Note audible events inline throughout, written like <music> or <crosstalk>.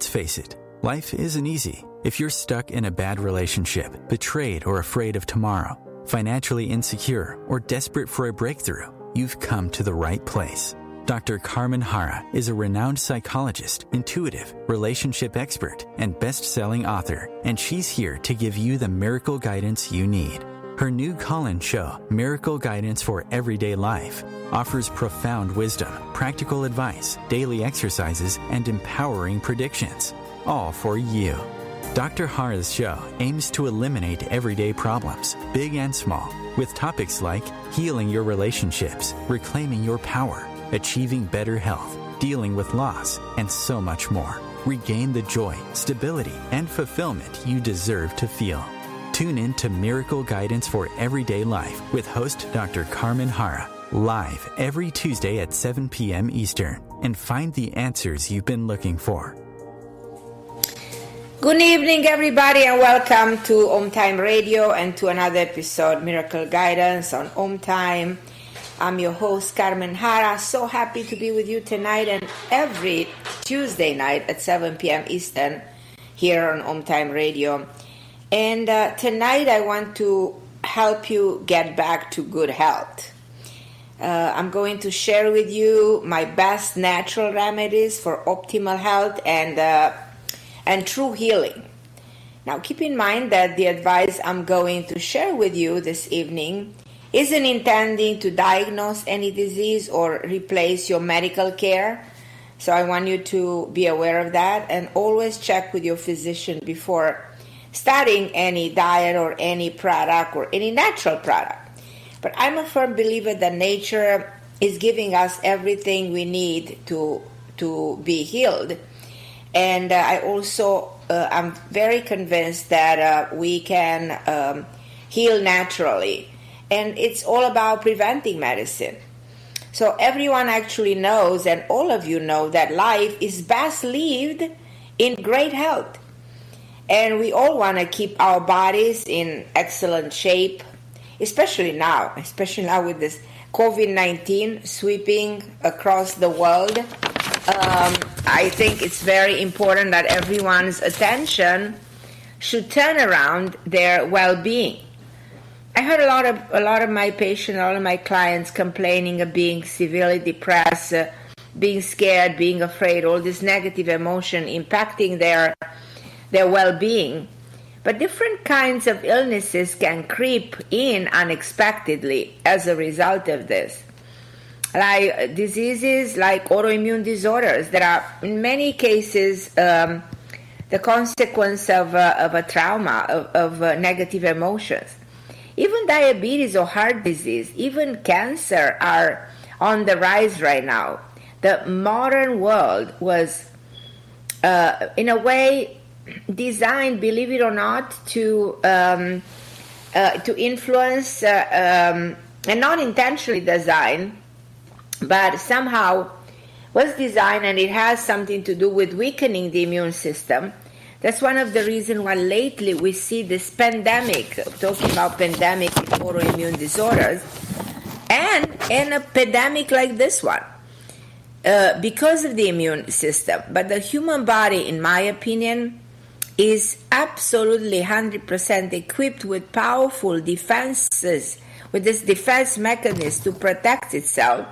Let's face it, life isn't easy. If you're stuck in a bad relationship, betrayed or afraid of tomorrow, financially insecure, or desperate for a breakthrough, you've come to the right place. Dr. Carmen Harra is a renowned psychologist, intuitive, relationship expert, and best selling author, and she's here to give you the miracle guidance you need. Her new call in show, Miracle Guidance for Everyday Life, offers profound wisdom, practical advice, daily exercises, and empowering predictions, all for you. Dr. Harra's show aims to eliminate everyday problems, big and small, with topics like healing your relationships, reclaiming your power, achieving better health, dealing with loss, and so much more. Regain the joy, stability, and fulfillment you deserve to feel. Tune in to Miracle Guidance for Everyday Life with host Dr. Carmen Harra, live every Tuesday at 7 p.m. Eastern, and find the answers you've been looking for. Good evening, everybody, and welcome to Om Times Radio and to another episode Miracle Guidance on Om Times. I'm your host, Carmen Harra. So happy to be with you tonight and every Tuesday night at 7 p.m. Eastern here on Om Times Radio. And uh, tonight I want to help you get back to good health. Uh, I'm going to share with you my best natural remedies for optimal health and uh, and true healing. Now, keep in mind that the advice I'm going to share with you this evening isn't intending to diagnose any disease or replace your medical care. So, I want you to be aware of that and always check with your physician before starting any diet or any product or any natural product. But I'm a firm believer that nature is giving us everything we need to to be healed. And uh, I also uh, I'm very convinced that uh, we can um, heal naturally, and it's all about preventing medicine. So everyone actually knows, and all of you know, that life is best lived in great health. And we all want to keep our bodies in excellent shape, especially now, especially now with this COVID 19 sweeping across the world. Um, I think it's very important that everyone's attention should turn around their well being. I heard a lot of a lot of my patients, all of my clients complaining of being severely depressed, uh, being scared, being afraid, all this negative emotion impacting their their well-being. But different kinds of illnesses can creep in unexpectedly as a result of this. Like diseases like autoimmune disorders that are, in many cases, um, the consequence of, uh, of a trauma, of, of uh, negative emotions. Even diabetes or heart disease, even cancer are on the rise right now. The modern world was, uh, in a way, designed, believe it or not, to um, uh, to influence uh, um, and not intentionally designed, but somehow was designed, and it has something to do with weakening the immune system. That's one of the reasons why lately we see this pandemic, talking about pandemic autoimmune disorders, and an epidemic like this one. Uh, because of the immune system. But the human body, in my opinion, is absolutely 100% equipped with powerful defenses, with this defense mechanism to protect itself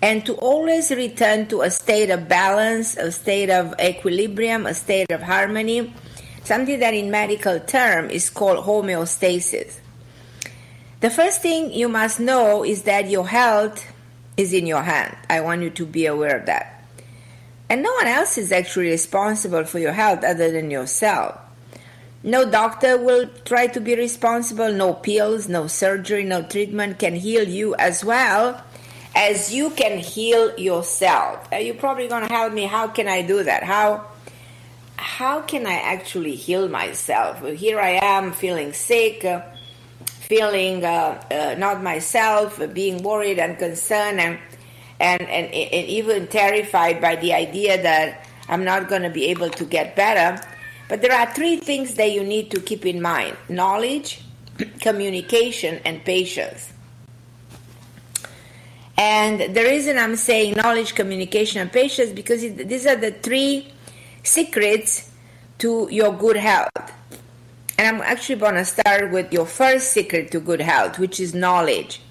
and to always return to a state of balance, a state of equilibrium, a state of harmony, something that in medical term is called homeostasis. The first thing you must know is that your health is in your hand. I want you to be aware of that. And no one else is actually responsible for your health other than yourself. No doctor will try to be responsible. No pills, no surgery, no treatment can heal you as well as you can heal yourself. You're probably going to help me. How can I do that? How how can I actually heal myself? Here I am feeling sick, uh, feeling uh, uh, not myself, being worried and concerned, and, and, and, and even terrified by the idea that I'm not going to be able to get better. But there are three things that you need to keep in mind knowledge, <clears throat> communication, and patience. And the reason I'm saying knowledge, communication, and patience because it, these are the three secrets to your good health. And I'm actually going to start with your first secret to good health, which is knowledge.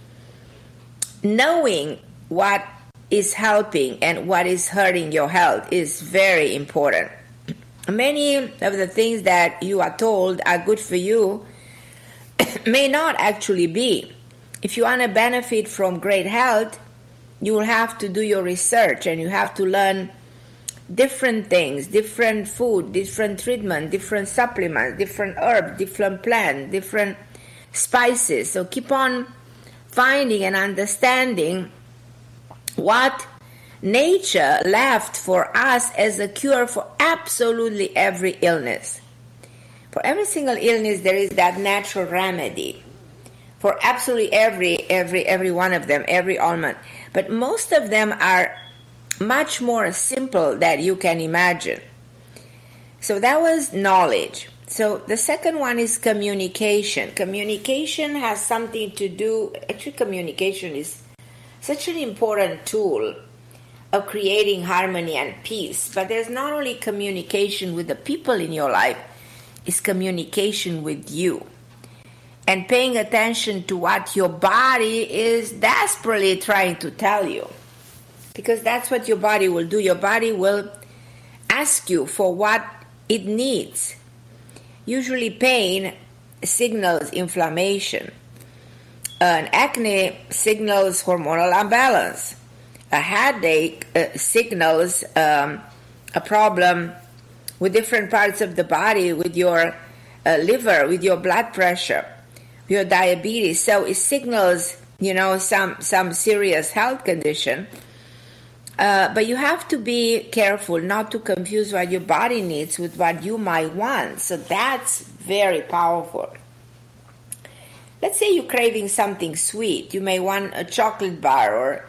Knowing what is helping and what is hurting your health is very important. Many of the things that you are told are good for you <coughs> may not actually be. If you want to benefit from great health, you will have to do your research and you have to learn different things, different food, different treatment, different supplements, different herb, different plant, different spices. So keep on finding and understanding what nature left for us as a cure for absolutely every illness. For every single illness there is that natural remedy. For absolutely every every every one of them, every ailment. But most of them are much more simple than you can imagine. So that was knowledge. So the second one is communication. Communication has something to do, actually, communication is such an important tool of creating harmony and peace. But there's not only communication with the people in your life, it's communication with you. And paying attention to what your body is desperately trying to tell you because that's what your body will do. Your body will ask you for what it needs. Usually, pain signals inflammation, an acne signals hormonal imbalance, a headache uh, signals um, a problem with different parts of the body, with your uh, liver, with your blood pressure, your diabetes. So it signals, you know, some some serious health condition uh, but you have to be careful not to confuse what your body needs with what you might want. So that's very powerful. Let's say you're craving something sweet. You may want a chocolate bar, or,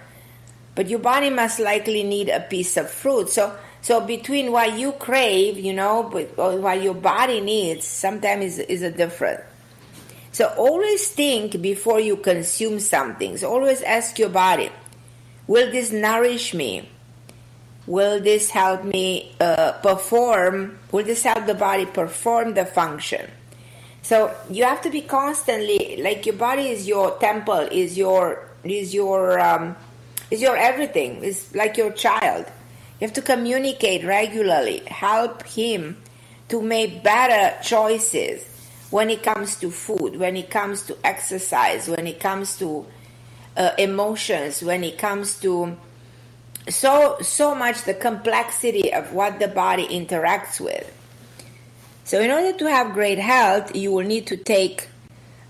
but your body must likely need a piece of fruit. So, so between what you crave, you know, or what your body needs, sometimes is, is a different. So always think before you consume something. So always ask your body Will this nourish me? Will this help me uh, perform? Will this help the body perform the function? So you have to be constantly like your body is your temple, is your is your um, is your everything. Is like your child. You have to communicate regularly, help him to make better choices when it comes to food, when it comes to exercise, when it comes to uh, emotions when it comes to so so much the complexity of what the body interacts with so in order to have great health you will need to take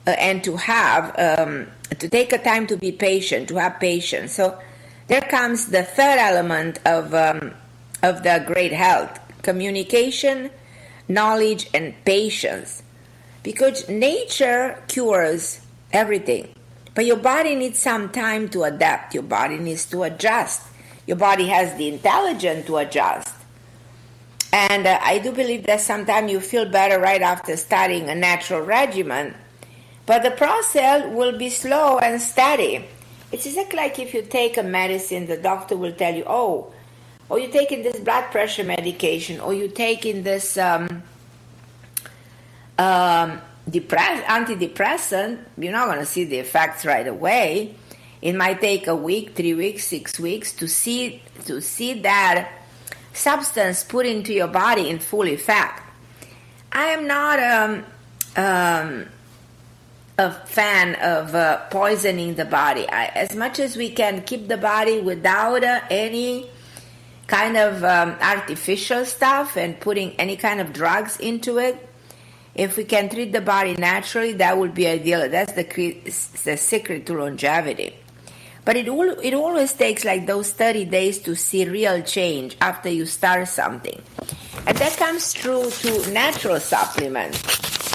uh, and to have um, to take a time to be patient to have patience so there comes the third element of um, of the great health communication knowledge and patience because nature cures everything but your body needs some time to adapt. Your body needs to adjust. Your body has the intelligence to adjust. And uh, I do believe that sometimes you feel better right after starting a natural regimen. But the process will be slow and steady. It's exactly like if you take a medicine, the doctor will tell you, oh, or you're taking this blood pressure medication, or you're taking this um, um, depress- antidepressant, you're not going to see the effects right away. It might take a week, three weeks, six weeks to see to see that substance put into your body in full effect. I am not um, um, a fan of uh, poisoning the body. I, as much as we can keep the body without uh, any kind of um, artificial stuff and putting any kind of drugs into it, if we can treat the body naturally, that would be ideal. That's the, the secret to longevity. But it, all, it always takes like those 30 days to see real change after you start something. And that comes true to natural supplements.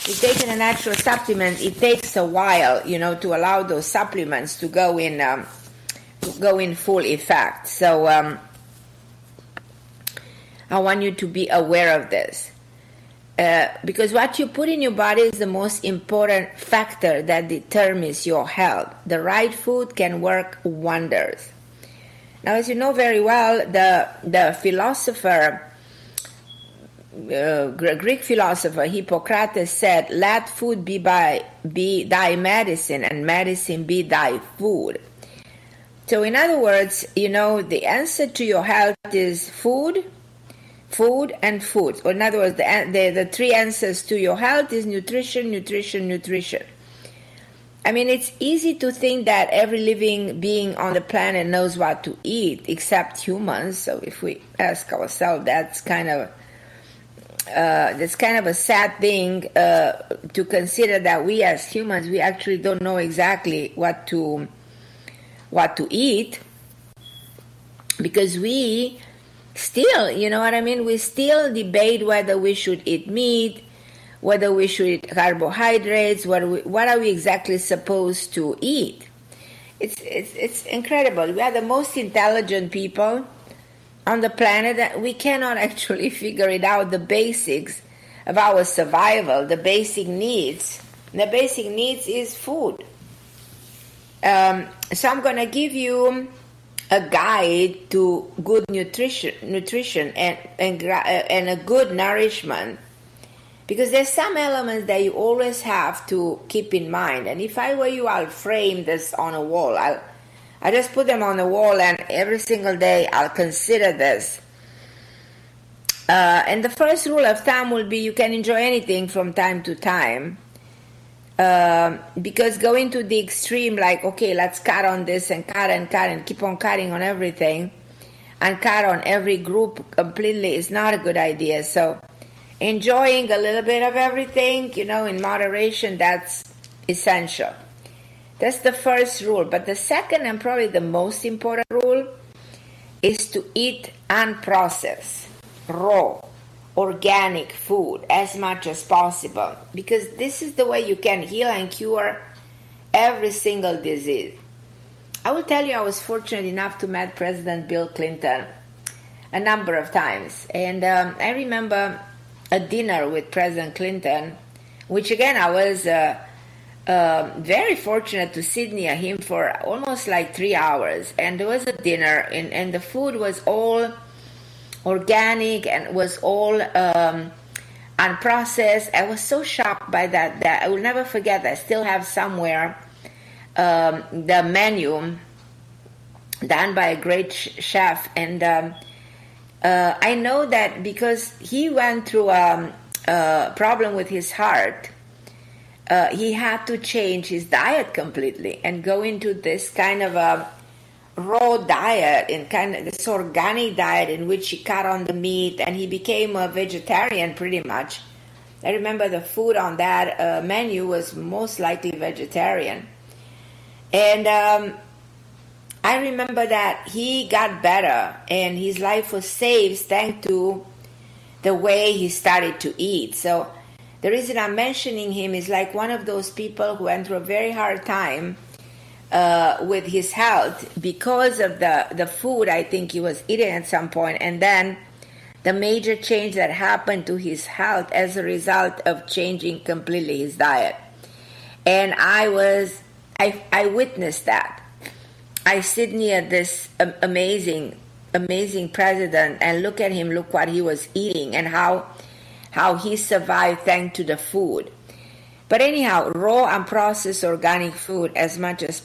If taking a natural supplement, it takes a while, you know, to allow those supplements to go in, um, go in full effect. So um, I want you to be aware of this. Uh, because what you put in your body is the most important factor that determines your health. The right food can work wonders. Now, as you know very well, the the philosopher, uh, Greek philosopher Hippocrates said, "Let food be by be thy medicine, and medicine be thy food." So, in other words, you know, the answer to your health is food, food and food. Or in other words, the, the, the three answers to your health is nutrition, nutrition, nutrition. I mean, it's easy to think that every living being on the planet knows what to eat, except humans. So if we ask ourselves, that's kind of uh, that's kind of a sad thing uh, to consider that we as humans we actually don't know exactly what to what to eat because we still, you know what I mean? We still debate whether we should eat meat, whether we should eat carbohydrates, what, we, what are we exactly supposed to eat? It's, it's, it's incredible. We are the most intelligent people on the planet that we cannot <laughs> actually figure it out the basics of our survival, the basic needs. The basic needs is food. Um, so I'm going to give you a guide to good nutrition, nutrition and, and, uh, and a good nourishment because there's some elements that you always have to keep in mind. And if I were you, I'll frame this on a wall. I'll, I just put them on the wall, and every single day I'll consider this. Uh, and the first rule of thumb will be you can enjoy anything from time to time. Um, because going to the extreme, like, okay, let's cut on this and cut and cut and keep on cutting on everything and cut on every group completely is not a good idea. So, enjoying a little bit of everything, you know, in moderation, that's essential. That's the first rule. But the second and probably the most important rule is to eat unprocessed, raw, organic food as much as possible. Because this is the way you can heal and cure every single disease. I will tell you, I was fortunate enough to meet President Bill Clinton a number of times, and um, I remember a dinner with President Clinton, which again I was uh, uh, very fortunate to sit near him for almost like three hours, and there was a dinner, and, and the food was all organic and was all um, unprocessed. I was so shocked by that that I will never forget. I still have somewhere um, the menu done by a great sh- chef, and um, uh, I know that because he went through um, a problem with his heart. Uh, he had to change his diet completely and go into this kind of a raw diet and kind of this organic diet in which he cut on the meat and he became a vegetarian pretty much. I remember the food on that uh, menu was most likely vegetarian. And um, I remember that he got better and his life was saved thanks to the way he started to eat. So the reason I'm mentioning him is like one of those people who went through a very hard time uh, with his health because of the, the food I think he was eating at some point, and then the major change that happened to his health as a result of changing completely his diet. And I was, I, I witnessed that. I sit near this amazing, amazing president and look at him, look what he was eating and how, how he survived thanks to the food. But anyhow, raw and processed organic food as much as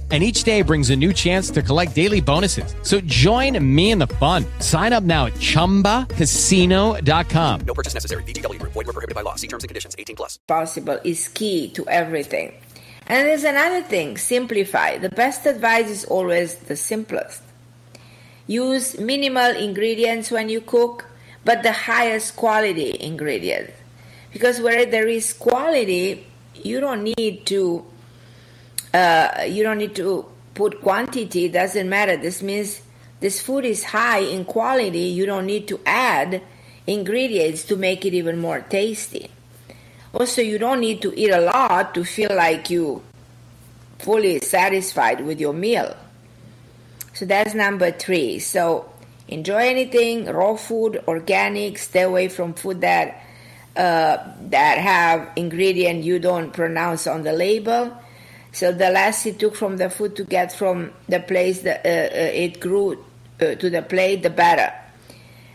and each day brings a new chance to collect daily bonuses. So join me in the fun. Sign up now at ChumbaCasino.com. No purchase necessary. VGW. Void were prohibited by law. See terms and conditions. 18 plus. Possible is key to everything. And there's another thing, simplify. The best advice is always the simplest. Use minimal ingredients when you cook, but the highest quality ingredients. Because where there is quality, you don't need to uh, you don't need to put quantity, it doesn't matter. This means this food is high in quality, you don't need to add ingredients to make it even more tasty. Also, you don't need to eat a lot to feel like you fully satisfied with your meal. So that's number three. So enjoy anything, raw food, organic, stay away from food that uh, that have ingredient you don't pronounce on the label so the less it took from the food to get from the place that uh, uh, it grew uh, to the plate, the better.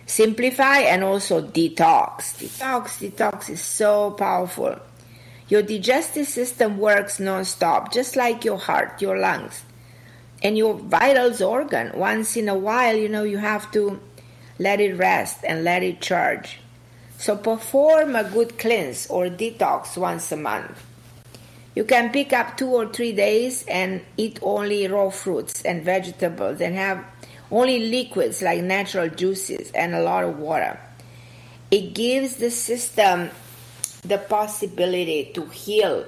Simplify and also detox. Detox, detox is so powerful. Your digestive system works non-stop, just like your heart, your lungs, and your vitals organ. Once in a while, you know, you have to let it rest and let it charge. So perform a good cleanse or detox once a month. You can pick up two or three days and eat only raw fruits and vegetables and have only liquids like natural juices and a lot of water. It gives the system the possibility to heal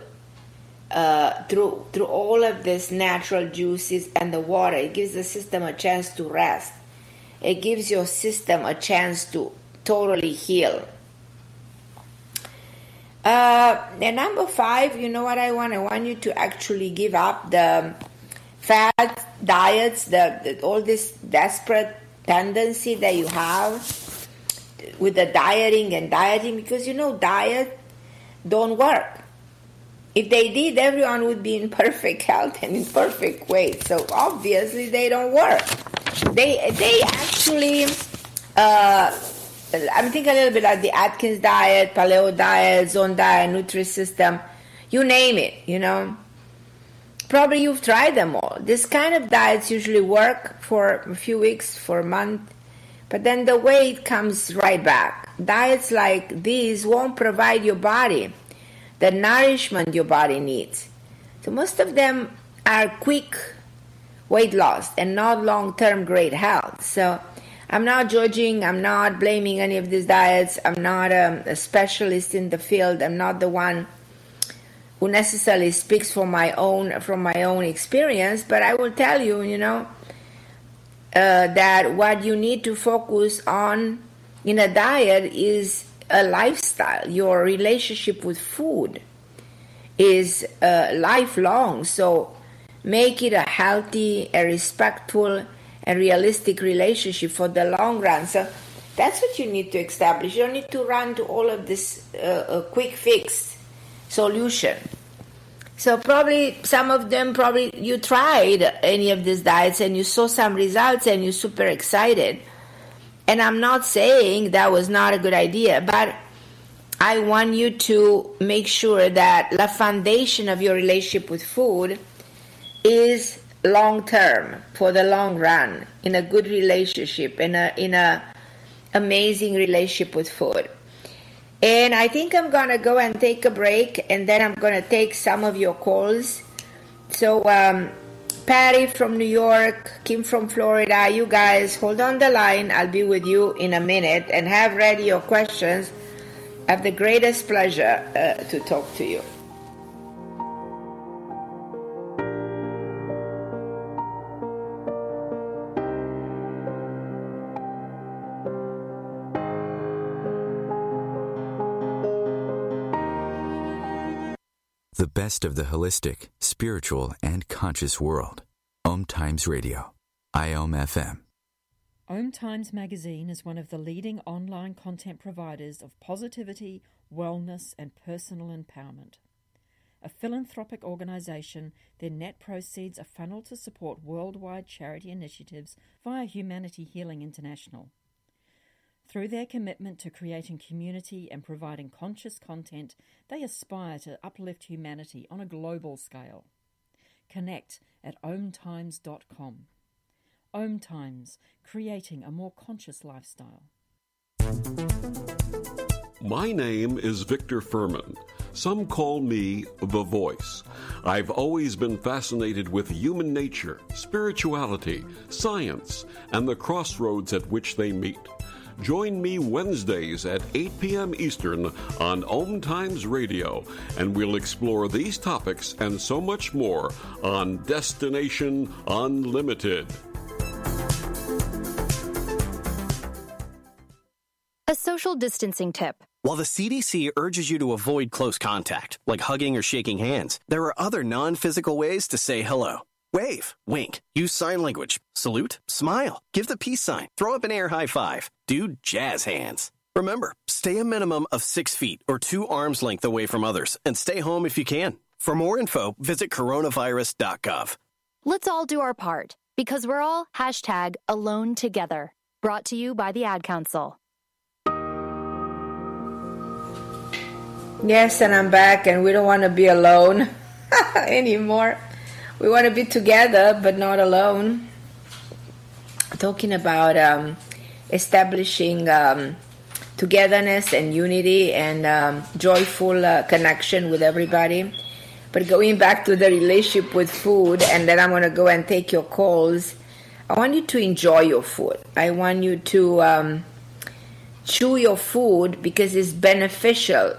uh, through through all of these natural juices and the water. It gives the system a chance to rest. It gives your system a chance to totally heal. Uh, and number five, you know what I want? I want you to actually give up the fat diets, the, the all this desperate tendency that you have with the dieting and dieting, because you know diet don't work. If they did, everyone would be in <laughs> perfect health and in perfect weight. So obviously they don't work. They they actually. Uh, I'm thinking a little bit like the Atkins diet, paleo diet, zone diet, Nutrisystem, you name it, you know. Probably you've tried them all. This kind of diets usually work for a few weeks, for a month, but then the weight comes right back. Diets like these won't provide your body the nourishment your body needs. So most of them are quick weight loss and not long term great health. So I'm not judging, I'm not blaming any of these diets, I'm not um, a specialist in the field, I'm not the one who necessarily speaks from my own from my own experience, but I will tell you, you know, uh, that what you need to focus on in a diet is a lifestyle. Your relationship with food is uh, lifelong, so make it a healthy, a respectful, a realistic relationship for the long run. So that's what you need to establish. You don't need to run to all of this uh, quick fix solution. So probably some of them probably you tried any of these diets and you saw some results and you're super excited. And I'm not saying that was not a good idea, but I want you to make sure that the foundation of your relationship with food is long term for the long run in a good relationship in a in a amazing relationship with food. And i think i'm gonna go and take a break and then i'm gonna take some of your calls. So um, patty from new york kim from florida you guys hold on the line. I'll be with you in a minute and have ready your questions. I have the greatest pleasure uh, to talk to you the best of the holistic, spiritual, and conscious world. Om Times Radio. IOM FM. Om Times Magazine is one of the leading online content providers of positivity, wellness, and personal empowerment. A philanthropic organization, their net proceeds are funneled to support worldwide charity initiatives via Humanity Healing International. Through their commitment to creating community and providing conscious content, they aspire to uplift humanity on a global scale. Connect at omtimes.com. Om Times, creating a more conscious lifestyle. My name is Victor Fuhrman. Some call me the voice. I've always been fascinated with human nature, spirituality, science, and the crossroads at which they meet. Join me Wednesdays at 8 p.m. Eastern on Om Times Radio, and we'll explore these topics and so much more on Destination Unlimited. A social distancing tip. While the CDC urges you to avoid close contact, like hugging or shaking hands, there are other non physical ways to say hello. Wave, wink, use sign language, salute, smile, give the peace sign, throw up an air high five, do jazz hands. Remember, stay a minimum of six feet or two arms length away from others and stay home if you can. For more info, visit coronavirus.gov. Let's all do our part because we're all hashtag alone together. Brought to you by the Ad Council. Yes, and I'm back, and we don't want to be alone <laughs> anymore. We want to be together, but not alone. Talking about um, establishing um, togetherness and unity and um, joyful uh, connection with everybody. But going back to the relationship with food, and then I'm going to go and take your calls. I want you to enjoy your food. I want you to um, chew your food because it's beneficial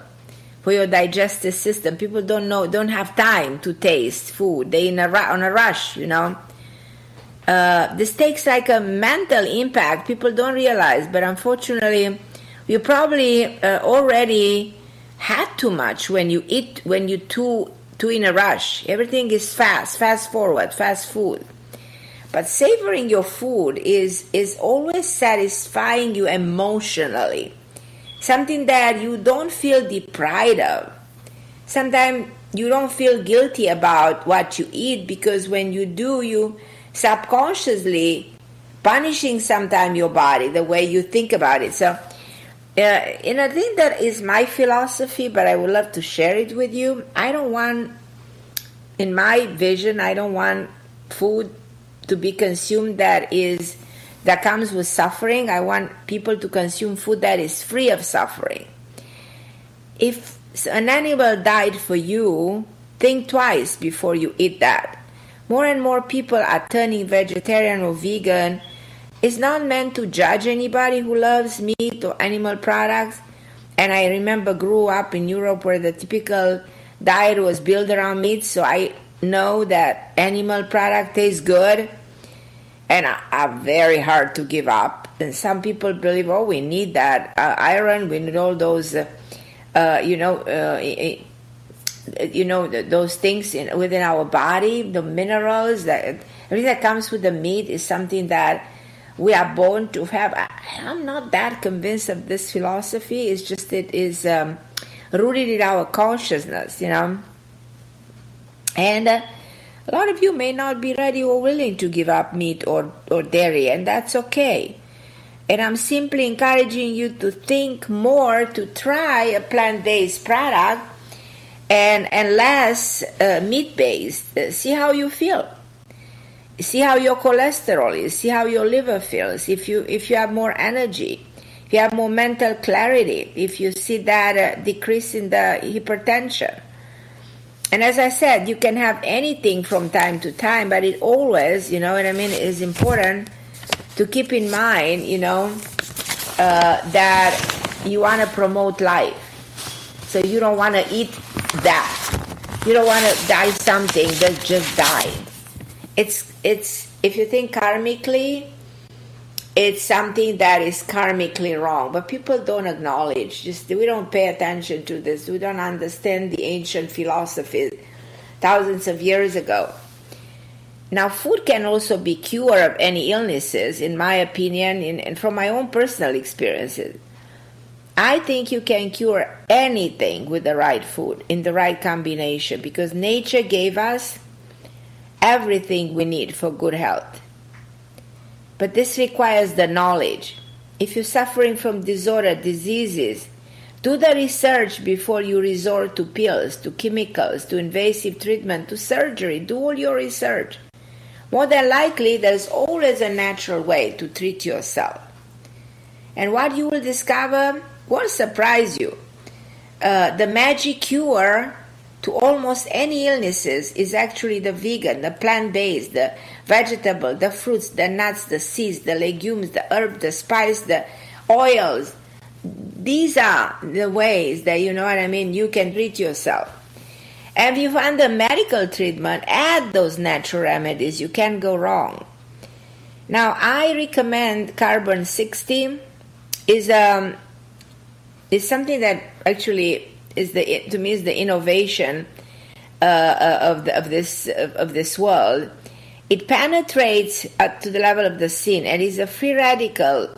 for your digestive system. People don't know, don't have time to taste food. They in a on a rush, you know. Uh, this takes like a mental impact. People don't realize, but unfortunately, you probably uh, already had too much when you eat when you too too in a rush. Everything is fast, fast forward, fast food. But savoring your food is is always satisfying you emotionally something that you don't feel deprived of. Sometimes you don't feel guilty about what you eat because when you do, you subconsciously punishing sometimes your body the way you think about it. So, uh, and I think that is my philosophy, but I would love to share it with you. I don't want, in my vision, I don't want food to be consumed that is that comes with suffering. I want people to consume food that is free of suffering. If an animal died for you, think twice before you eat that. More and more people are turning vegetarian or vegan. It's not meant to judge anybody who loves meat or animal products. And I remember grew up in Europe where the typical diet was built around meat, so I know that animal product tastes good and are very hard to give up. And some people believe, oh, we need that uh, iron, we need all those, uh, uh, you know, uh, you know, those things in, within our body, the minerals, that everything that comes with the meat is something that we are born to have. I, am not that convinced of this philosophy. It's just it is um, rooted in our consciousness, you know, and uh, a lot of you may not be ready or willing to give up meat or, or dairy, and that's okay. And I'm simply encouraging you to think more, to try a plant based product and, and less uh, meat based. Uh, see how you feel. See how your cholesterol is. See how your liver feels. If you, if you have more energy, if you have more mental clarity, if you see that uh, decrease in the hypertension and as I said, you can have anything from time to time, but it always, you know what I mean, is important to keep in mind, you know, uh, that you want to promote life. So you don't want to eat that. You don't want to die something that just died. It's it's if you think karmically, it's something that is karmically wrong, but people don't acknowledge. Just we don't pay attention to this. We don't understand the ancient philosophy thousands of years ago. Now, food can also be cure of any illnesses, in my opinion, and from my own personal experiences. I think you can cure anything with the right food in the right combination because nature gave us everything we need for good health. But this requires the knowledge. If you're suffering from disorder, diseases, do the research before you resort to pills, to chemicals, to invasive treatment, to surgery. Do all your research. More than likely, there's always a natural way to treat yourself. And what you will discover will surprise you. Uh, the magic cure to almost any illnesses is actually the vegan, the plant based, the vegetable, the fruits, the nuts, the seeds, the legumes, the herb, the spice, the oils. These are the ways that you know what I mean, you can treat yourself. And if you find the medical treatment, add those natural remedies. You can't go wrong. Now, I recommend Carbon 60 is um, is something that actually is the to me is the innovation uh, uh of the, of this of, this world. It penetrates up to the level of the skin and is a free radical,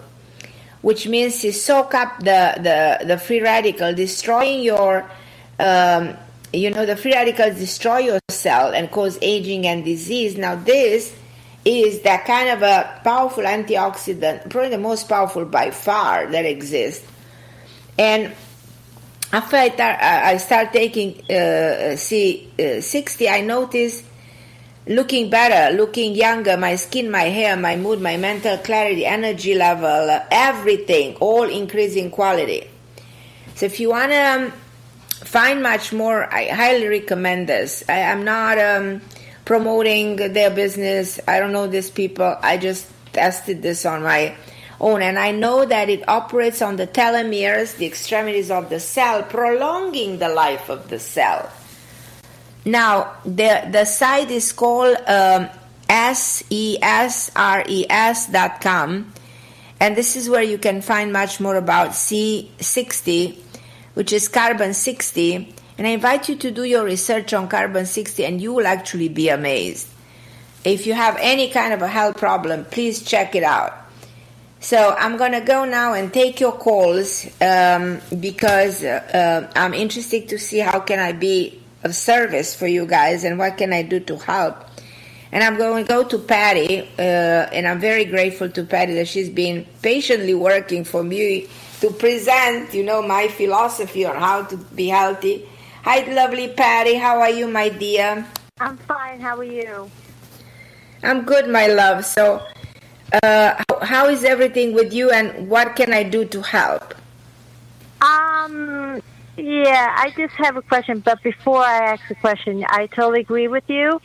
which means you soak up the the, the free radical, destroying your um, you know the free radicals destroy your cell and cause aging and disease. Now this is that kind of a powerful antioxidant, probably the most powerful by far that exists. And after I, tar- I start taking uh, C60, uh, I notice looking better, looking younger, my skin, my hair, my mood, my mental clarity, energy level, everything, all increasing quality. So if you want to um, find much more, I highly recommend this. I am not um, promoting their business. I don't know these people. I just tested this on my own. And I know that it operates on the telomeres, the extremities of the cell, prolonging the life of the cell. Now, the, the site is called um, com, and this is where you can find much more about C60, which is carbon 60. And I invite you to do your research on carbon 60, and you will actually be amazed. If you have any kind of a health problem, please check it out. So I'm going to go now and take your calls um, because uh, uh, I'm interested to see how can I be of service for you guys and what can I do to help. And I'm going to go to Patty, uh, and I'm very grateful to Patty that she's been patiently working for me to present, you know, my philosophy on how to be healthy. Hi, lovely Patty. How are you, my dear? I'm fine. How are you? I'm good, my love. So uh, how is everything with you and what can I do to help? Um, yeah, I just have a question, but before I ask the question, I totally agree with you.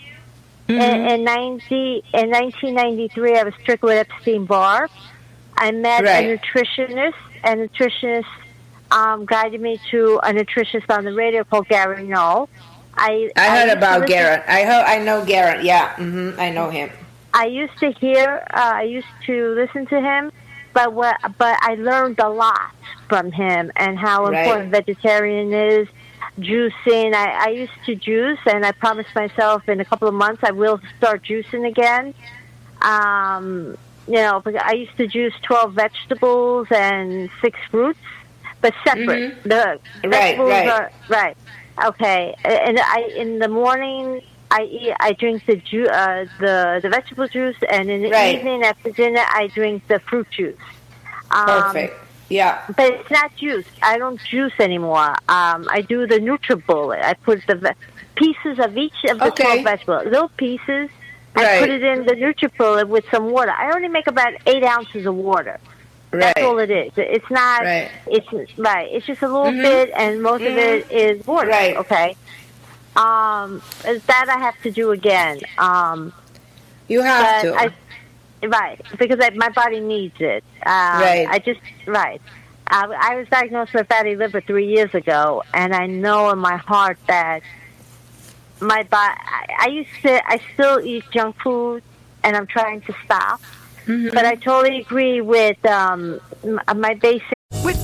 Mm-hmm. In, in, 90, in 1993, I was strictly with Epstein Barr. I met right. a nutritionist, and nutritionist um, guided me to a nutritionist on the radio called Gary Null. I, I heard I about Garrett. I ho- I know Garrett. Yeah, mm-hmm, I know him. I used to hear, uh, I used to listen to him, but what, but I learned a lot from him and how right. important vegetarian is. Juicing, I, I used to juice, and I promised myself in a couple of months I will start juicing again. Um, you know, I used to juice twelve vegetables and six fruits, but separate. Mm-hmm. The vegetables right, right. are right. Okay, and I in the morning I eat, I drink the ju- uh, the the vegetable juice, and in the right. evening after dinner, I drink the fruit juice. Um, Perfect. Yeah. But it's not juice. I don't juice anymore. Um, I do the NutriBullet. I put the ve- pieces of each of the okay. 12 vegetables, little pieces. Right. I put it in the NutriBullet with some water. I only make about eight ounces of water. Right. That's all it is. It's not. Right. It's right. It's just a little mm-hmm. bit, and most mm-hmm. of it is water. Right. Okay. Um, that I have to do again. Um, you have to. I, right, because I, my body needs it. Um, right. I just right. I, I was diagnosed with fatty liver three years ago, and I know in my heart that my body. I, I used to. I still eat junk food, and I'm trying to stop. Mm-hmm. But I totally agree with um, my basic.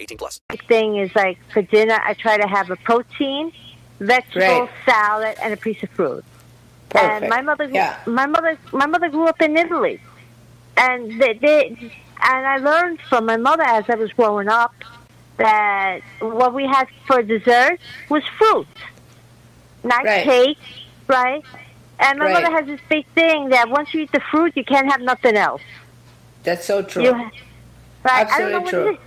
18 plus. Thing is like for dinner, I try to have a protein, vegetable, Right. salad, and a piece of fruit. Perfect. And my mother, Yeah. my mother, my mother grew up in Italy, and they, they, and I learned from my mother as I was growing up that what we had for dessert was fruit, not Right. cake, right? And my Right. mother has this big thing that once you eat the fruit, you can't have nothing else. That's so true. You ha- right? I don't know Absolutely what true.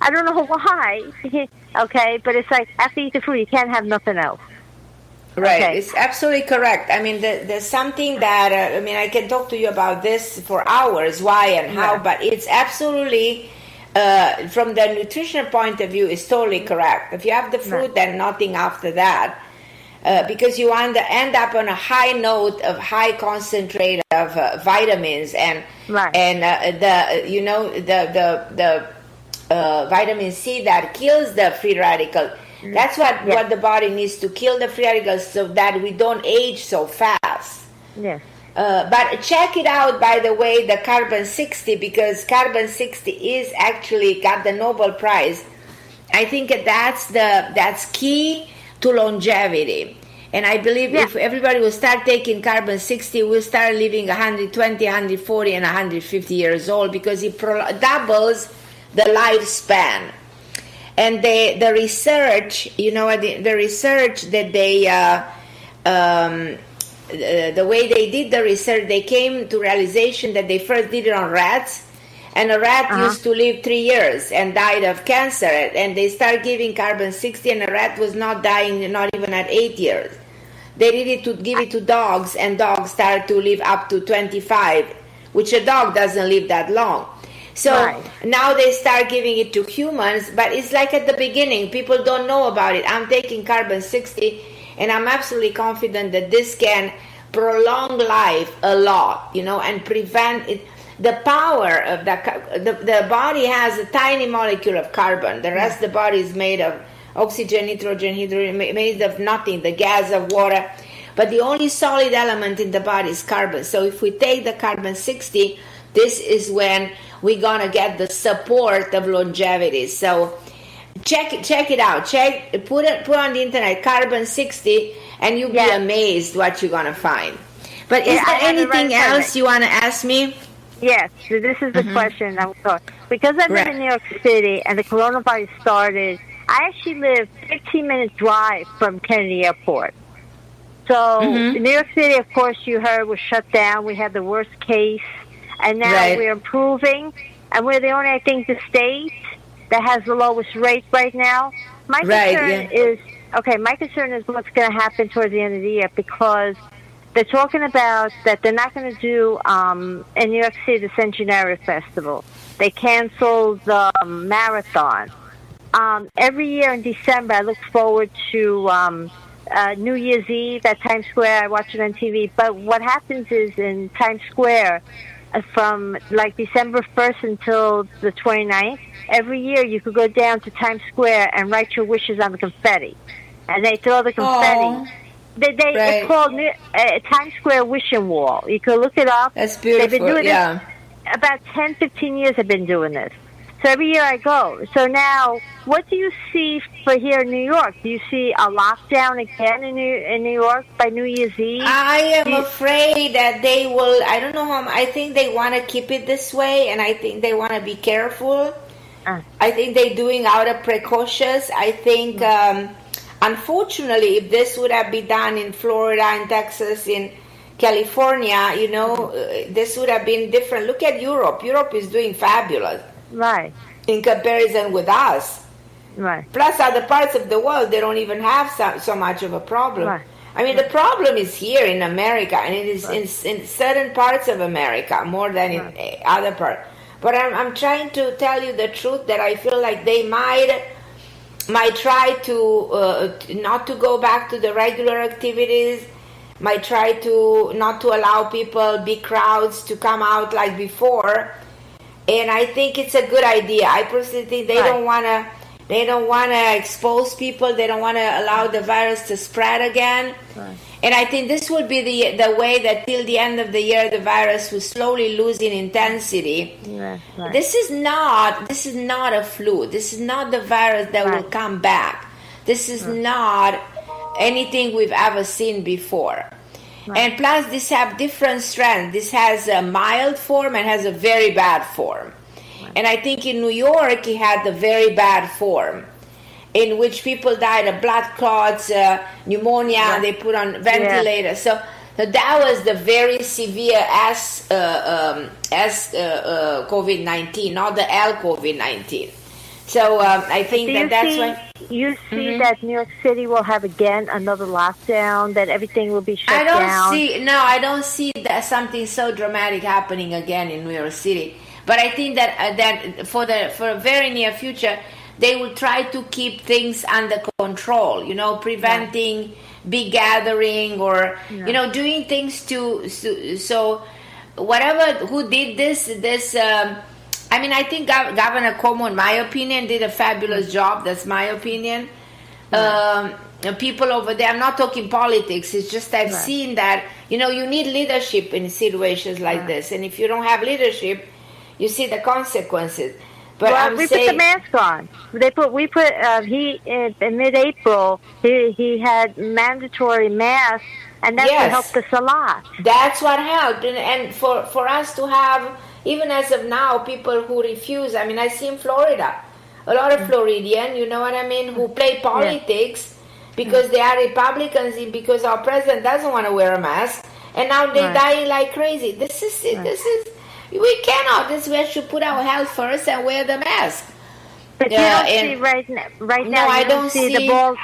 I don't know <laughs> why. <laughs> okay, but it's like after you eat the fruit, you can't have nothing else. Right, Okay. it's absolutely correct. I mean, the, there's something that uh, I mean, I can talk to you about this for hours, why and how, Yeah. but it's absolutely uh, from the nutritional point of view, is totally correct. If you have the fruit, then nothing after that, uh, because you end, end up on a high note of high concentrate of uh, vitamins and right. and uh, the you know the the the uh, vitamin C that kills the free radical. That's what, what the body needs to kill the free radicals so that we don't age so fast. Yes. Uh, but check it out, by the way, the carbon 60, because carbon 60 is actually got the Nobel Prize. I think that that's the that's key to longevity. And I believe if everybody will start taking carbon 60, we'll start living 120, 140, and 150 years old because it pro- doubles the lifespan. And the the research, you know, the, the research that they uh, um, the, the way they did the research, they came to realization that they first did it on rats, and a rat Uh-huh. used to live three years and died of cancer, and they start giving carbon sixty, and the rat was not dying, not even at eight years. They did it to give it to dogs, and dogs start to live up to twenty five, which a dog doesn't live that long. So Right. now they start giving it to humans, but it's like at the beginning, people don't know about it. I'm taking carbon 60, and I'm absolutely confident that this can prolong life a lot, you know, and prevent it. The power of ca- the the body has a tiny molecule of carbon. The rest of the body is made of oxygen, nitrogen, hydrogen, made of nothing, the gas of water. But the only solid element in the body is carbon. So if we take the carbon 60, this is when we're gonna get the support of longevity. So check it check it out. Check put it put on the internet carbon 60 and you'll be amazed what you're gonna find. But is Yeah, I there have it right anything in front of else you wanna ask me? Yes, so this is the question I'm going. Because I live Right. in New York City and the coronavirus started, I actually live 15 minute drive from Kennedy Airport. So Mhm. New York City, of course, you heard was shut down. We had the worst case, and now Right. we're improving, and we're the only, I think, the state that has the lowest rate right now. My Right, concern yeah. is okay. My concern is what's going to happen towards the end of the year because they're talking about that they're not going to do um, in New York City the San Gennaro Festival. They canceled the um, marathon. Um, every year in December, I look forward to um, uh, New Year's Eve at Times Square. I watch it on TV. But what happens is in Times Square, from like December 1st until the 29th, every year you could go down to Times Square and write your wishes on the confetti. And they throw the confetti. Aw. They, they, Right. It's called New- uh, Times Square Wishing Wall. You could look it up. That's beautiful. They've been doing yeah. it about 10, 15 years. I've been doing this. So every year I go. So now, what do you see for here in New York? Do you see a lockdown again in New, in New York by New Year's Eve? I am afraid that they will. I don't know how. I think they want to keep it this way, and I think they want to be careful. Uh. I think they're doing out of precautious. I think, um, unfortunately, if this would have been done in Florida, in Texas, in California, you know, uh, this would have been different. Look at Europe. Europe is doing fabulous. Right. In comparison with us. Right. Plus, other parts of the world, they don't even have so, so much of a problem. Right. I mean, the problem is here in America, and it is in, in certain parts of America more than in eh, other parts. But I'm, I'm trying to tell you the truth that I feel like they might might try to uh, not to go back to the regular activities might try to not to allow people big crowds to come out like before and i think it's a good idea i personally think they don't want to they don't want to expose people they don't want to allow the virus to spread again and i think this will be the the way that till the end of the year the virus will slowly lose in intensity Yeah, right. this is not this is not a flu. This is not the virus that will come back. This is not anything we've ever seen before. And plus this have different strength. This has a mild form and has a very bad form. And I think in New York it had the very bad form in which people died of blood clots, uh, pneumonia, and they put on ventilators. So, so that was the very severe S, uh, um, S uh, uh, COVID 19, not the L COVID 19. So um, I think do that that's see, why. you see Mhm. that New York City will have again another lockdown, that everything will be shut down. I don't down? see no, I don't see that something so dramatic happening again in New York City. But I think that uh, that for the for a very near future, they will try to keep things under control. You know, preventing big gathering or you know doing things to so, so whatever who did this this. Um, I mean, I think Gov- Governor Cuomo, in my opinion, did a fabulous job. That's my opinion. Um, the people over there, I'm not talking politics. It's just I've Right. seen that you know you need leadership in situations like this, and if you don't have leadership, you see the consequences. But well, I'm we saying, put the mask on. They put we put uh, he in, in mid-April. He he had mandatory masks, and that Yes. helped us a lot. That's what helped, and, and for for us to have even as of now people who refuse. I mean, I see in Florida a lot Mm. of Floridian, you know what I mean, who play politics because they are Republicans and because our president doesn't want to wear a mask, and now they're Right. dying like crazy. This is this is we cannot. This we should put our health first and wear the mask. But Yeah, you don't see right now. Right No, now, I don't, don't see, see- the ball.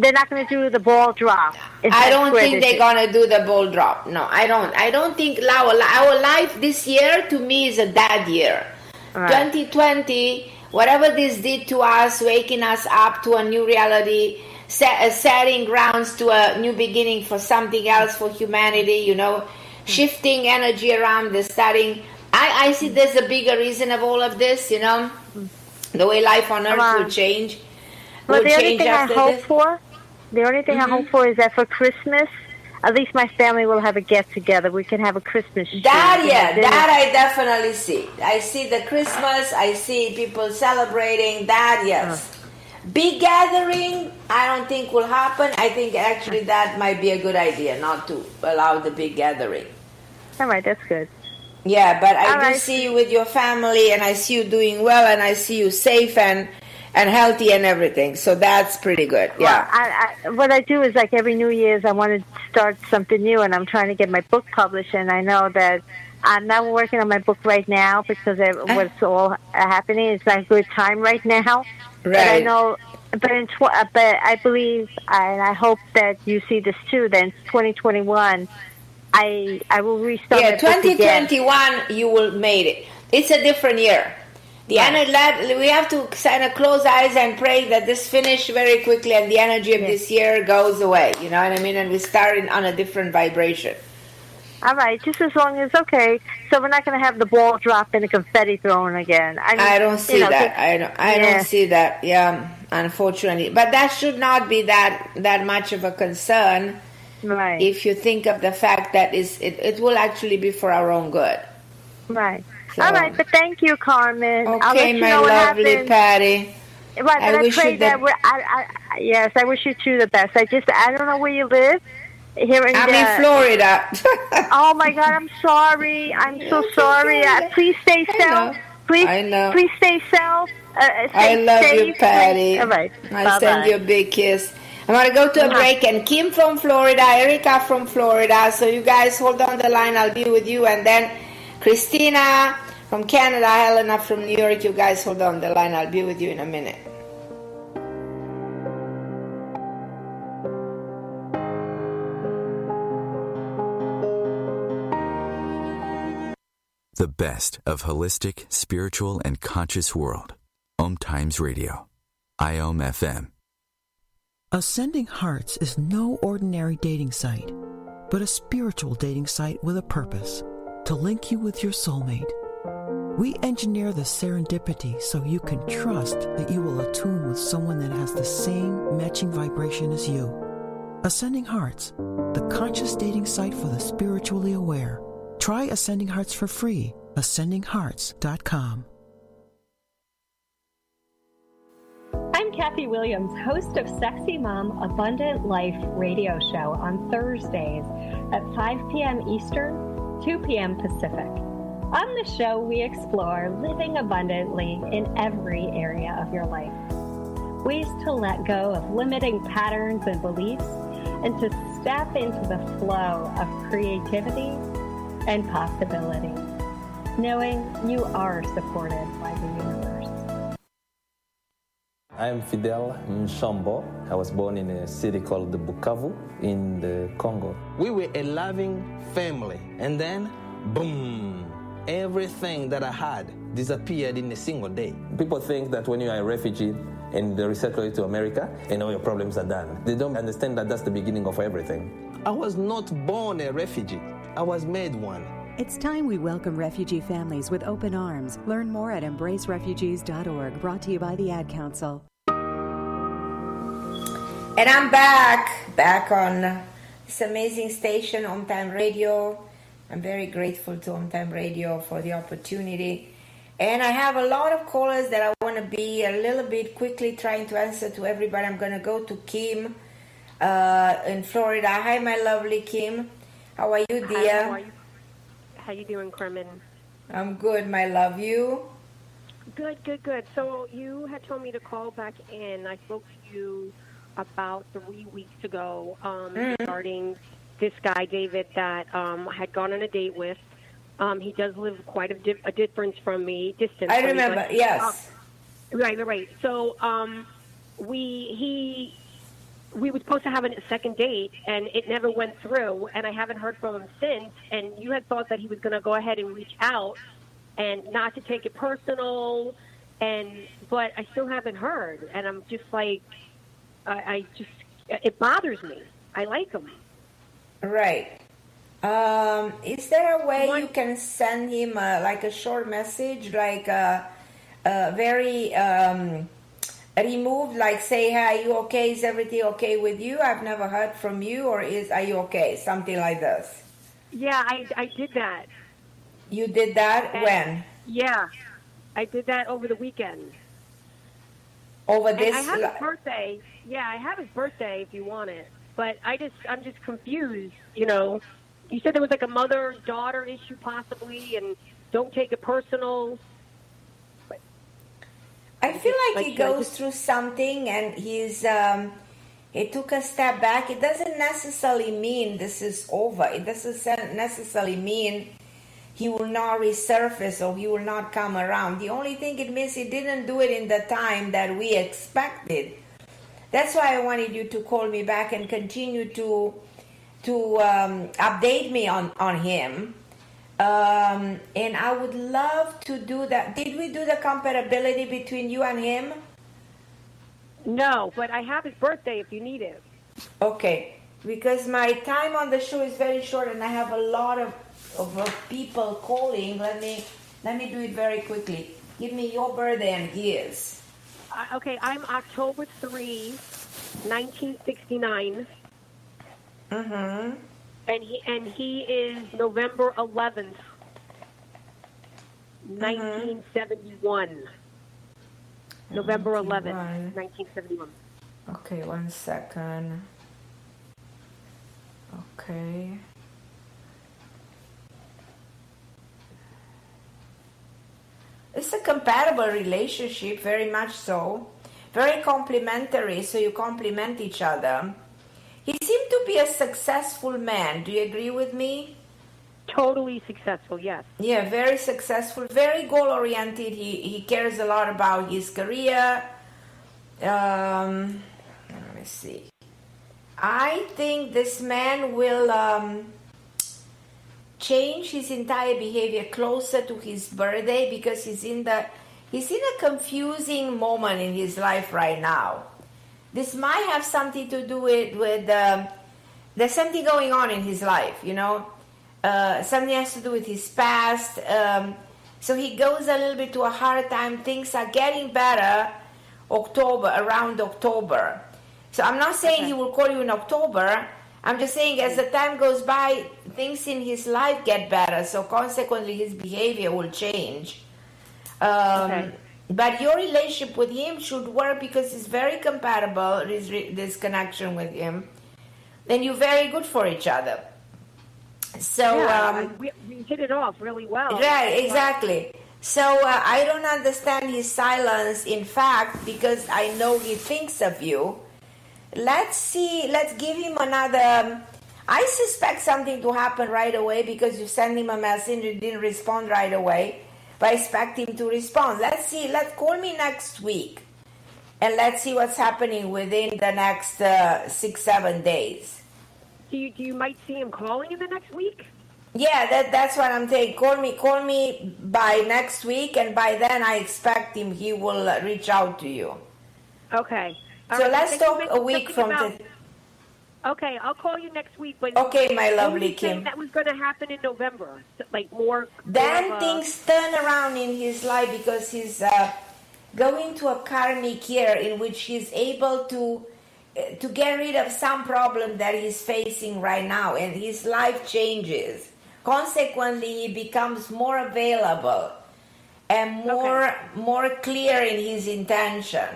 They're not going to do the ball drop. I don't think they're gonna do the ball drop. No, I don't. I don't think our our life this year to me is a bad year. Right. 2020, whatever this did to us, waking us up to a new reality, set, uh, setting grounds to a new beginning for something else for humanity. You know, shifting energy around, the starting. I I see there's a bigger reason of all of this. You know, the way life on earth will change. Well, will the only thing I hope this. for, the only thing I Mhm. hope for is that for Christmas, at least my family will have a get together. We can have a Christmas. That yeah, that I definitely see. I see the Christmas. I see people celebrating. That yes, big gathering. I don't think will happen. I think actually that might be a good idea not to allow the big gathering. All right, that's good. Yeah, but I All do right. see you with your family, and I see you doing well, and I see you safe and and healthy and everything. So that's pretty good. Well, Yeah. I, I, what I do is like every New Year's, I want to start something new, and I'm trying to get my book published. And I know that I'm not working on my book right now because of Uh. what's all happening. It's not a good time right now. Right. But I know, but in tw- uh, but I believe, and I hope that you see this too. Then 2021, I I will restart. yeah, my book again. 2021, you will made it. It's a different year. The energy, let- we have to kind of close eyes and pray that this finish very quickly and the energy of this year goes away. You know what I mean? And we start in, on a different vibration. All right, just as long as okay. So we're not going to have the ball drop and the confetti thrown again. I, mean, I don't see you know, that. I don't. I Yeah. don't see that. Yeah, unfortunately, but that should not be that that much of a concern. Right. If you think of the fact that is it, it will actually be for our own good. Right. So- All right, but thank you, Carmen. Okay, you my lovely. Patty. Right, I but I, wish pray you that the- we're, I, I, yes, I wish you two the best. I just, I don't know where you live. Here in I'm the, in Florida. <laughs> oh my God, I'm sorry. I'm so sorry. Uh, please stay I safe. Please, I know. please stay safe. Uh, uh, I love you. Patty. All right. I Bye-bye. send you a big kiss. I'm gonna go to a break, and Kim from Florida, Erica from Florida. So you guys hold on the line. I'll be with you, and then Christina from Canada, Helena from New York. You guys hold on the line. I'll be with you in a minute. The best of holistic, spiritual, and conscious world. Om Times Radio. IOM FM. Ascending Hearts is no ordinary dating site, but a spiritual dating site with a purpose to link you with your soulmate. We engineer the serendipity so you can trust that you will attune with someone that has the same matching vibration as you. Ascending Hearts, the conscious dating site for the spiritually aware. Try Ascending Hearts for free. AscendingHearts.com. I'm Kathy Williams, host of Sexy Mom Abundant Life radio show on Thursdays at 5 p.m. Eastern, 2 p.m. Pacific. On the show, we explore living abundantly in every area of your life. Ways to let go of limiting patterns and beliefs and to step into the flow of creativity and possibility, knowing you are supported by the universe. I'm Fidel Mshombo. I was born in a city called Bukavu in the Congo. We were a loving family, and then, boom, everything that I had disappeared in a single day. People think that when you are a refugee and they resettle you to America, and all your problems are done. They don't understand that that's the beginning of everything. I was not born a refugee, I was made one. It's time we welcome refugee families with open arms. Learn more at embracerefugees.org, brought to you by the Ad Council. And I'm back, back on this amazing station, Om Times Radio. I'm very grateful to Om Times Radio for the opportunity. And I have a lot of callers that I want to be a little bit quickly trying to answer to everybody. I'm going to go to Kim uh, in Florida. Hi, my lovely Kim. How are you, dear? Hi, how are you? How you doing, Carmen? I'm good, my love. You? Good, good, good. So you had told me to call back in. I spoke to you about three weeks ago um, Mhm. regarding this guy, David, that um, I had gone on a date with. Um, he does live quite a, di- a difference from me, distance. I me, remember, yes. Uh, right, right, right. So um, we he we were supposed to have a second date, and it never went through. And I haven't heard from him since. And you had thought that he was going to go ahead and reach out, and not to take it personal. And but I still haven't heard, and I'm just like, I, I just it bothers me. I like him. Right. Um, is there a way you can send him uh, like a short message, like a, a very um, removed, like say, "Hey, are you okay? Is everything okay with you? I've never heard from you, or is are you okay?" Something like this. Yeah, I I did that. You did that And- when? Yeah, I did that over the weekend. Over And this. I have his birthday. Yeah, I have his birthday if you want it. But I just, I'm just confused. You know, you said there was like a mother-daughter issue possibly, and don't take it personal. I feel like, Like, he goes through something and he's um, he took a step back. It doesn't necessarily mean this is over. It doesn't necessarily mean he will not resurface or he will not come around. The only thing it means he didn't do it in the time that we expected. That's why I wanted you to call me back and continue to to um, update me on on him. Um, and I would love to do that. Did we do the compatibility between you and him? No, but I have his birthday if you need it. Okay, because my time on the show is very short, and I have a lot of, of, of people calling. Let me let me do it very quickly. Give me your birthday and his. Okay, I'm October 3, 1969. Mm-hmm. And he and he is November 11th, 1971. November 11th, 1971. Okay, one second. Okay. It's a compatible relationship, very much so. Very complementary, so you complement each other. He seemed to be a successful man. Do you agree with me? Totally successful, yes. Yeah, very successful, very goal oriented. He, he cares a lot about his career. Um, let me see. I think this man will um, change his entire behavior closer to his birthday because he's in the he's in a confusing moment in his life right now. This might have something to do with with um, there's something going on in his life, you know. Uh, something has to do with his past. Um, so he goes a little bit to a hard time. Things are getting better. October around October. So I'm not saying he will call you in October. I'm just saying as the time goes by, things in his life get better. So consequently, his behavior will change. Um, Okay. But your relationship with him should work because it's very compatible. This, this connection with him, Then you're very good for each other. So yeah, um, we, we hit it off really well. Right, exactly. So uh, I don't understand his silence, in fact, because I know he thinks of you. Let's see, let's give him another. um, I suspect something to happen right away because you sent him a message, and he didn't respond right away, but I expect him to respond. Let's see, let's call me next week and let's see what's happening within the next uh, six, seven days. Do you, do you might see him calling in the next week? Yeah, that, that's what I'm saying. Call me, call me by next week, and by then I expect him. He will reach out to you. Okay. All So right, let's talk a week from today. Okay, I'll call you next week. But Okay, my lovely Kim. That was going to happen in November, like more. Then more a- things turn around in his life because he's uh, going to a karmic year in which he's able to uh, to get rid of some problem that he's facing right now, and his life changes. Consequently, he becomes more available and more more clear in his intention.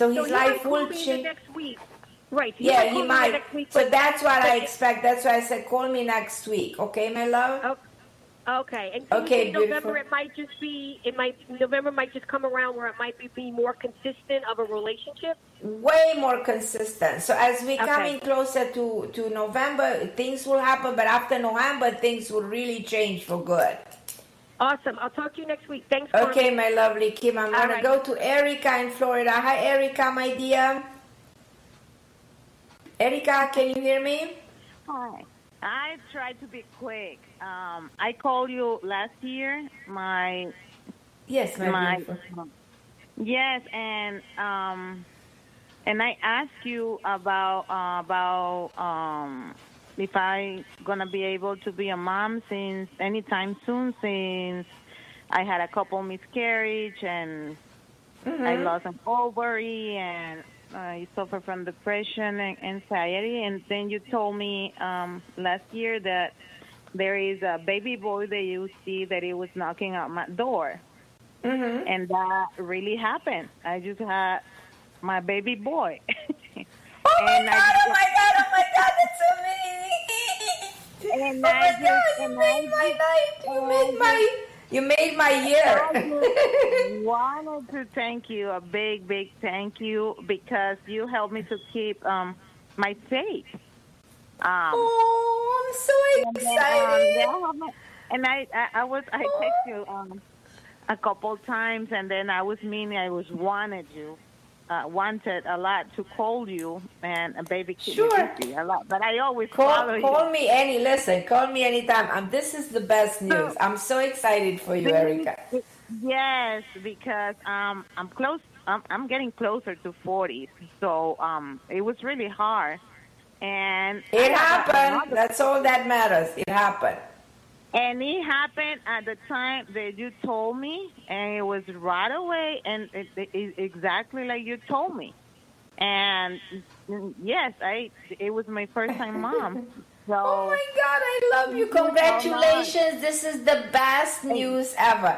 So his So life call will change. next week. Right. Yeah, he call me the might. next week, So but- that's what I expect. That's why I said, call me next week. Okay, my love? Oh, okay. And so Okay, November beautiful. it might just be it might November might just come around where it might be, be more consistent of a relationship. Way more consistent. So as we come Okay. in closer to, to November, things will happen, but after November, things will really change for good. Awesome. I'll talk to you next week. Thanks. Okay, my lovely Kim. I'm going right. to go to Erica in Florida. Hi, Erica, my dear. Erica, can you hear me? Hi. I tried to be quick. Um, I called you last year. My Yes, my beautiful. yes, and um, and I asked you about uh, about um, if I gonna be able to be a mom since anytime soon. Since I had a couple miscarriage and I Mhm. lost an ovary and I suffer from depression and anxiety. And then you told me um, last year that there is a baby boy that you see that he was knocking at my door. Mm-hmm. And that really happened. I just had my baby boy. <laughs> Oh my And I god, oh just- my god, oh my god, that's so amazing. And oh I my god, you made my night. You made my you made my year. I <laughs> wanted to thank you, a big, big thank you, because you helped me to keep um, my faith. Um, oh, I'm so and then, excited. um, and I, I, I was, I texted you um, a couple times, and then I was meaning, I was wanted you, uh, wanted a lot to call you, and a baby me Sure. a lot. But I always follow Call, call you. me any listen. Call me anytime. Um, this is the best news. I'm so excited for you, Erica. Yes, because um, I'm close. I'm, I'm getting closer to 40, so um, it was really hard. And It happened. That's all that matters. It happened. And it happened at the time that you told me, and it was right away, and it, it, it- exactly like you told me. And yes, I it was my first time mom, So, oh my God, I love you! Congratulations! This is the best news ever.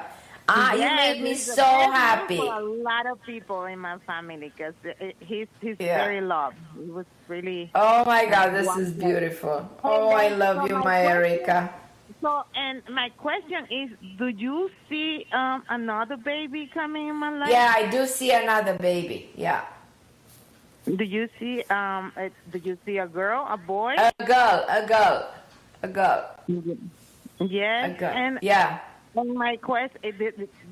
Ah, you made me so happy. For a lot of people in my family because he's he's Yeah. very loved. He was really. Oh my God, this is beautiful. Oh, I love you, my Erica. So, and my question is, do you see um, another baby coming in my life? Yeah, I do see another baby. Yeah, Do you see um? A, do you see a girl, a boy? a girl, a girl, a girl. yes. a girl. And Yeah. And my question, is,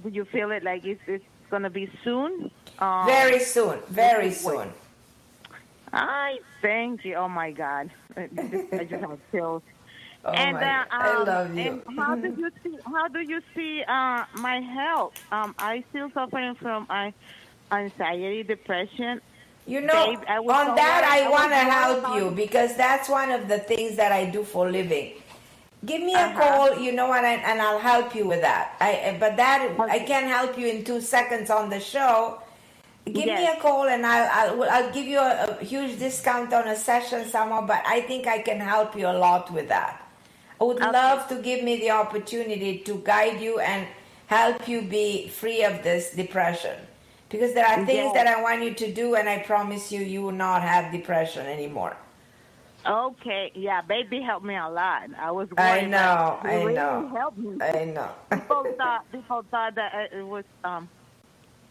do you feel it like it's, it's gonna be soon? Um, Very soon, very soon. I thank you. Oh my God, <laughs> I just, I just have chills. Oh and my uh, God, I um, love you. How do you see? How do you see uh, my health? Um, I still suffering from uh, anxiety, depression. You know, Babe, I on so that worried. I was want to help you because that's one of the things that I do for a living. Give me a Uh-huh. call, you know, and, I, and I'll help you with that. I, but that I can't help you in two seconds on the show. Give me a call and I'll, I'll I'll give you a, a huge discount on a session somewhere. But I think I can help you a lot with that. I would love to give me the opportunity to guide you and help you be free of this depression. Because there are things Yes. that I want you to do, and I promise you, you will not have depression anymore. Okay, yeah, baby helped me a lot. I was. I know, I really know. Helped me. I know. people thought <laughs> people thought that it- it was um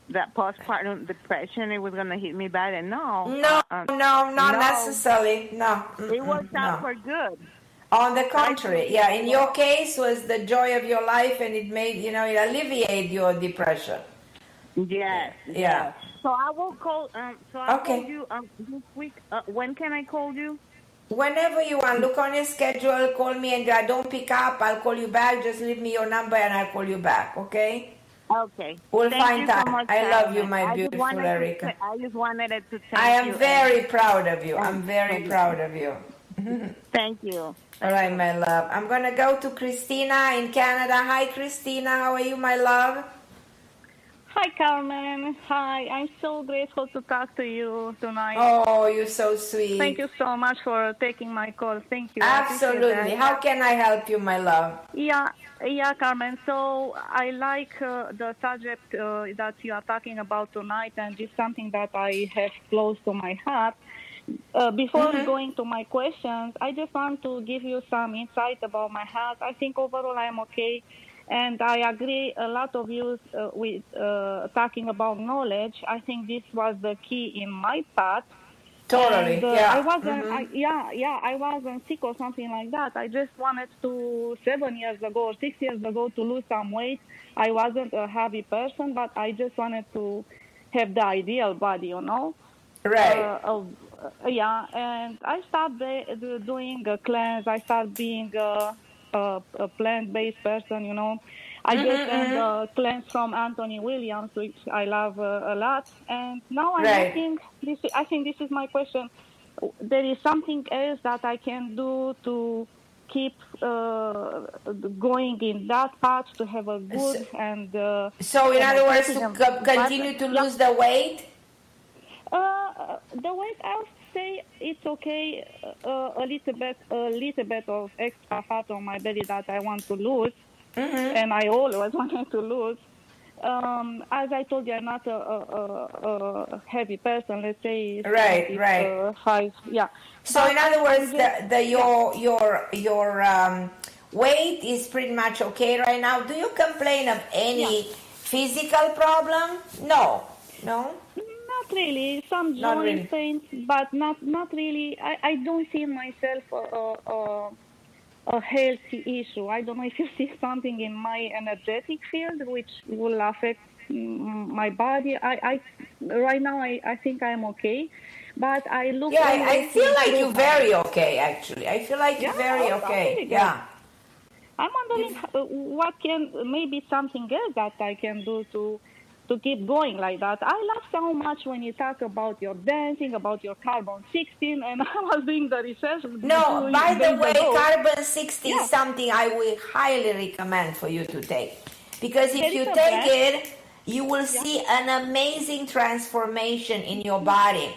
that postpartum depression. It was gonna hit me bad, and no, No, uh, no, not no. necessarily. No. It worked out no. for good. On the contrary, yeah. In your case, was the joy of your life, and it made you know it alleviated your depression. Yes. Yeah. yes. So I will call. Um. So I'll Okay. call you um this week. Uh, when can I call you? Whenever you want, look on your schedule, call me, and I don't pick up, I'll call you back. Just leave me your number, and I'll call you back. Okay? Okay. We'll Thank find you so much, I love you, my I beautiful Erica. I just wanted it to thank I am you. very proud of you. I'm very proud of you. <laughs> Thank you. All right, my love. I'm gonna go to Christina in Canada. Hi, Christina. How are you, my love? Hi, Carmen. Hi. I'm so grateful to talk to you tonight. Oh, you're so sweet. Thank you so much for taking my call. Thank you. Absolutely. How can I help you, my love? Yeah, yeah, Carmen. So I like uh, the subject uh, that you are talking about tonight, and it's something that I have close to my heart. Uh, before Mm-hmm. going to my questions, I just want to give you some insight about my health. I think overall I'm okay, and I agree a lot of you uh, with uh, talking about knowledge. I think this was the key in my path. Totally, And, uh, yeah. I wasn't. Mhm. I, yeah, yeah. I wasn't sick or something like that. I just wanted to seven years ago or six years ago to lose some weight. I wasn't a heavy person, but I just wanted to have the ideal body, you know. Right. Uh, of, yeah, and I started doing a cleanse. I started being a, a, a plant-based person, you know. I Mhm, just did mhm. a cleanse from Anthony Williams, which I love uh, a lot. And now I'm Right. looking. This, I think this is my question. There is something else that I can do to keep uh, going in that path to have a good and. Uh, So, in other words, to continue to Yeah. lose the weight? Uh, the weight, I would say it's okay. Uh, a little bit, a little bit of extra fat on my belly that I want to lose, Mm-hmm. and I always <laughs> wanted to lose. Um, as I told you, I'm not a, a, a, heavy person. Let's say Right, 70, right. Uh, five, yeah. So, But in other words, the, the your your your um, weight is pretty much okay right now. Do you complain of any physical problem? No, no. Not really. Some joint really. pains, but not not really. I, I don't see myself a, a, a, healthy issue. I don't know if you <laughs> see something in my energetic field which will affect my body. I, I right now I, I think I'm okay, but I look. Yeah, I, I feel like you're very okay. Actually, I feel like you're very I'm okay. Yeah. I'm wondering what can maybe something else that I can do to to keep going like that. I love so much when you talk about your dancing, about your carbon 60, and <laughs> I was doing the research. No, by the way, ago. carbon 60 Yeah. is something I will highly recommend for you to take. Because if There you take brand. it, you will see an amazing transformation in your body.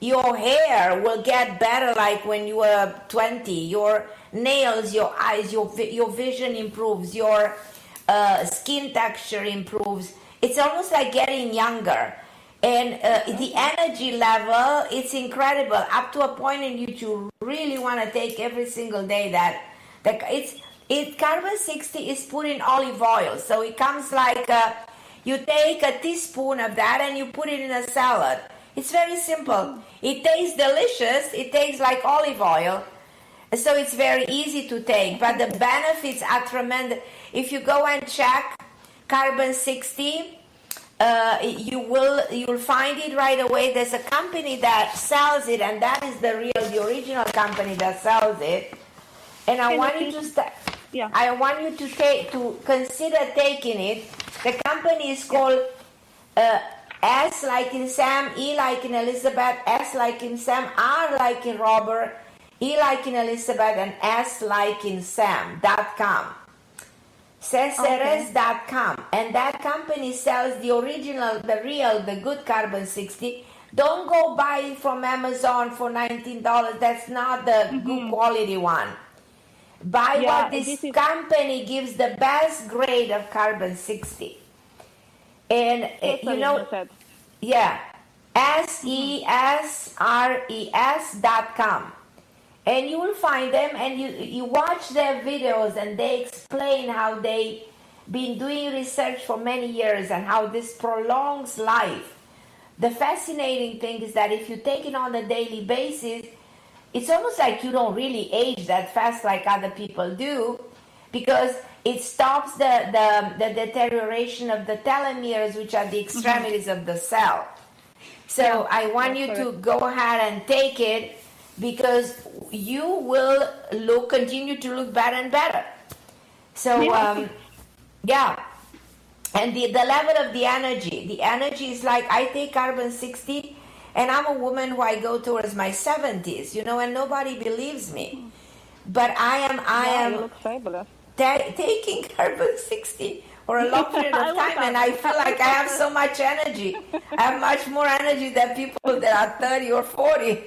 Your hair will get better like when you were 20. Your nails, your eyes, your, your vision improves. Your uh, skin texture improves. It's almost like getting younger. And uh, the energy level, it's incredible up to a point in which you really want to take every single day that, that it's, it carbon 60 is put in olive oil. So it comes like uh, you take a teaspoon of that and you put it in a salad. It's very simple. It tastes delicious. It tastes like olive oil. So it's very easy to take, but the benefits are tremendous. If you go and check carbon 60, uh, you will you'll find it right away. There's a company that sells it, and that is the real, the original company that sells it. And I want you to st- I want you to take to consider taking it. The company is called uh, S like in Sam, E like in Elizabeth, S like in Sam, R like in Robert, E like in Elizabeth, and S like in Sam dot com. And that company sells the original, the real, the good carbon 60. Don't go buy it from Amazon for $19. That's not the good quality one. Buy Mm-hmm. Yeah, what this, this is- company gives the best grade of carbon 60. And uh, you know, yeah, S E S R E S dot com, and you will find them. And you you watch their videos, and they explain how they've been doing research for many years and how this prolongs life. The fascinating thing is that if you take it on a daily basis, it's almost like you don't really age that fast like other people do because it stops the, the, the deterioration of the telomeres, which are the mm-hmm. extremities of the cell. So Yeah, I want you to go ahead and take it because you will look continue to look better and better. So Yeah. um, yeah, and the, the level of the energy, the energy is like I take carbon 60 and I'm a woman who I go towards my 70s, you know, and nobody believes me. But I am, I Yeah, am fabulous. ta- taking <laughs> carbon 60 for a long period of <laughs> time and. I feel like I have so much energy. I have much more energy than people that are 30 or 40.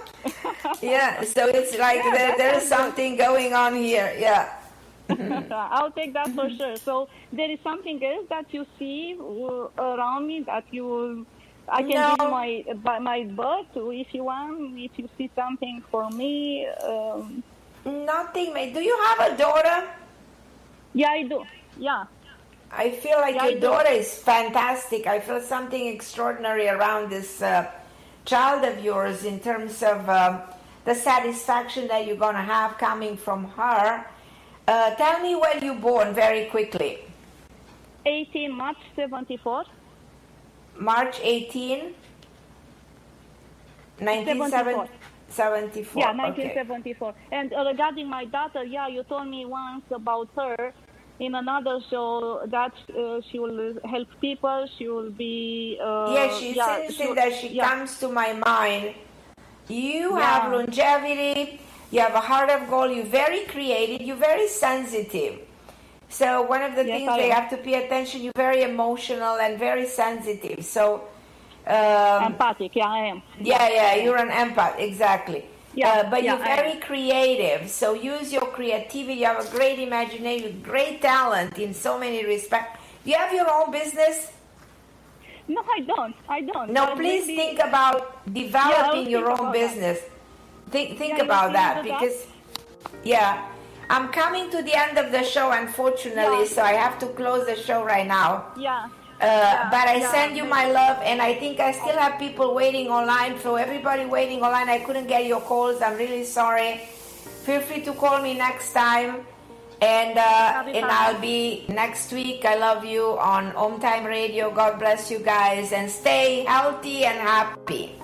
<laughs> yeah, so it's like Yeah, there, there is something going on here. <laughs> Yeah. I'll take that for sure. So there is something else that you see uh, around me that you. I can No. give my by my birth if you want. If you see something for me. Um, Nothing, mate. Do you have a daughter? Yeah, I do. Yeah. I feel like Yeah, your daughter is fantastic. I feel something extraordinary around this uh, child of yours in terms of um the satisfaction that you're going to have coming from her. Uh, tell me when you born very quickly. 18 March 74. March 18, 1974. 74. Yeah, okay. 1974. And uh, regarding my daughter, yeah, you told me once about her in another show that uh, she will help people. She will be. Uh, yeah, she's yeah, will- that she yeah. comes to my mind. You Yeah. have longevity, you have a heart of gold, you're very creative, you're very sensitive. So one of the Yes, things I they am. have to pay attention, you're very emotional and very sensitive. So um, Empathic, yeah, I am. yeah, yeah, you're an empath, exactly. Yeah, Uh, but yeah, you're very am. creative, so use your creativity. You have a great imagination, great talent in so many respects. You have your own business. No, I don't. I don't. No, But please maybe- think about developing I'll your own about that. business. Think think Yeah, about that about that? because yeah, I'm coming to the end of the show unfortunately, Yeah. so I have to close the show right now. Yeah. Uh, but I yeah, send you my love, and I think I still have people waiting online. So everybody waiting online, I couldn't get your calls. I'm really sorry. Feel free to call me next time, and uh, and fine. I'll be next week. I love you on Om Times Radio. God bless you guys, and stay healthy and happy.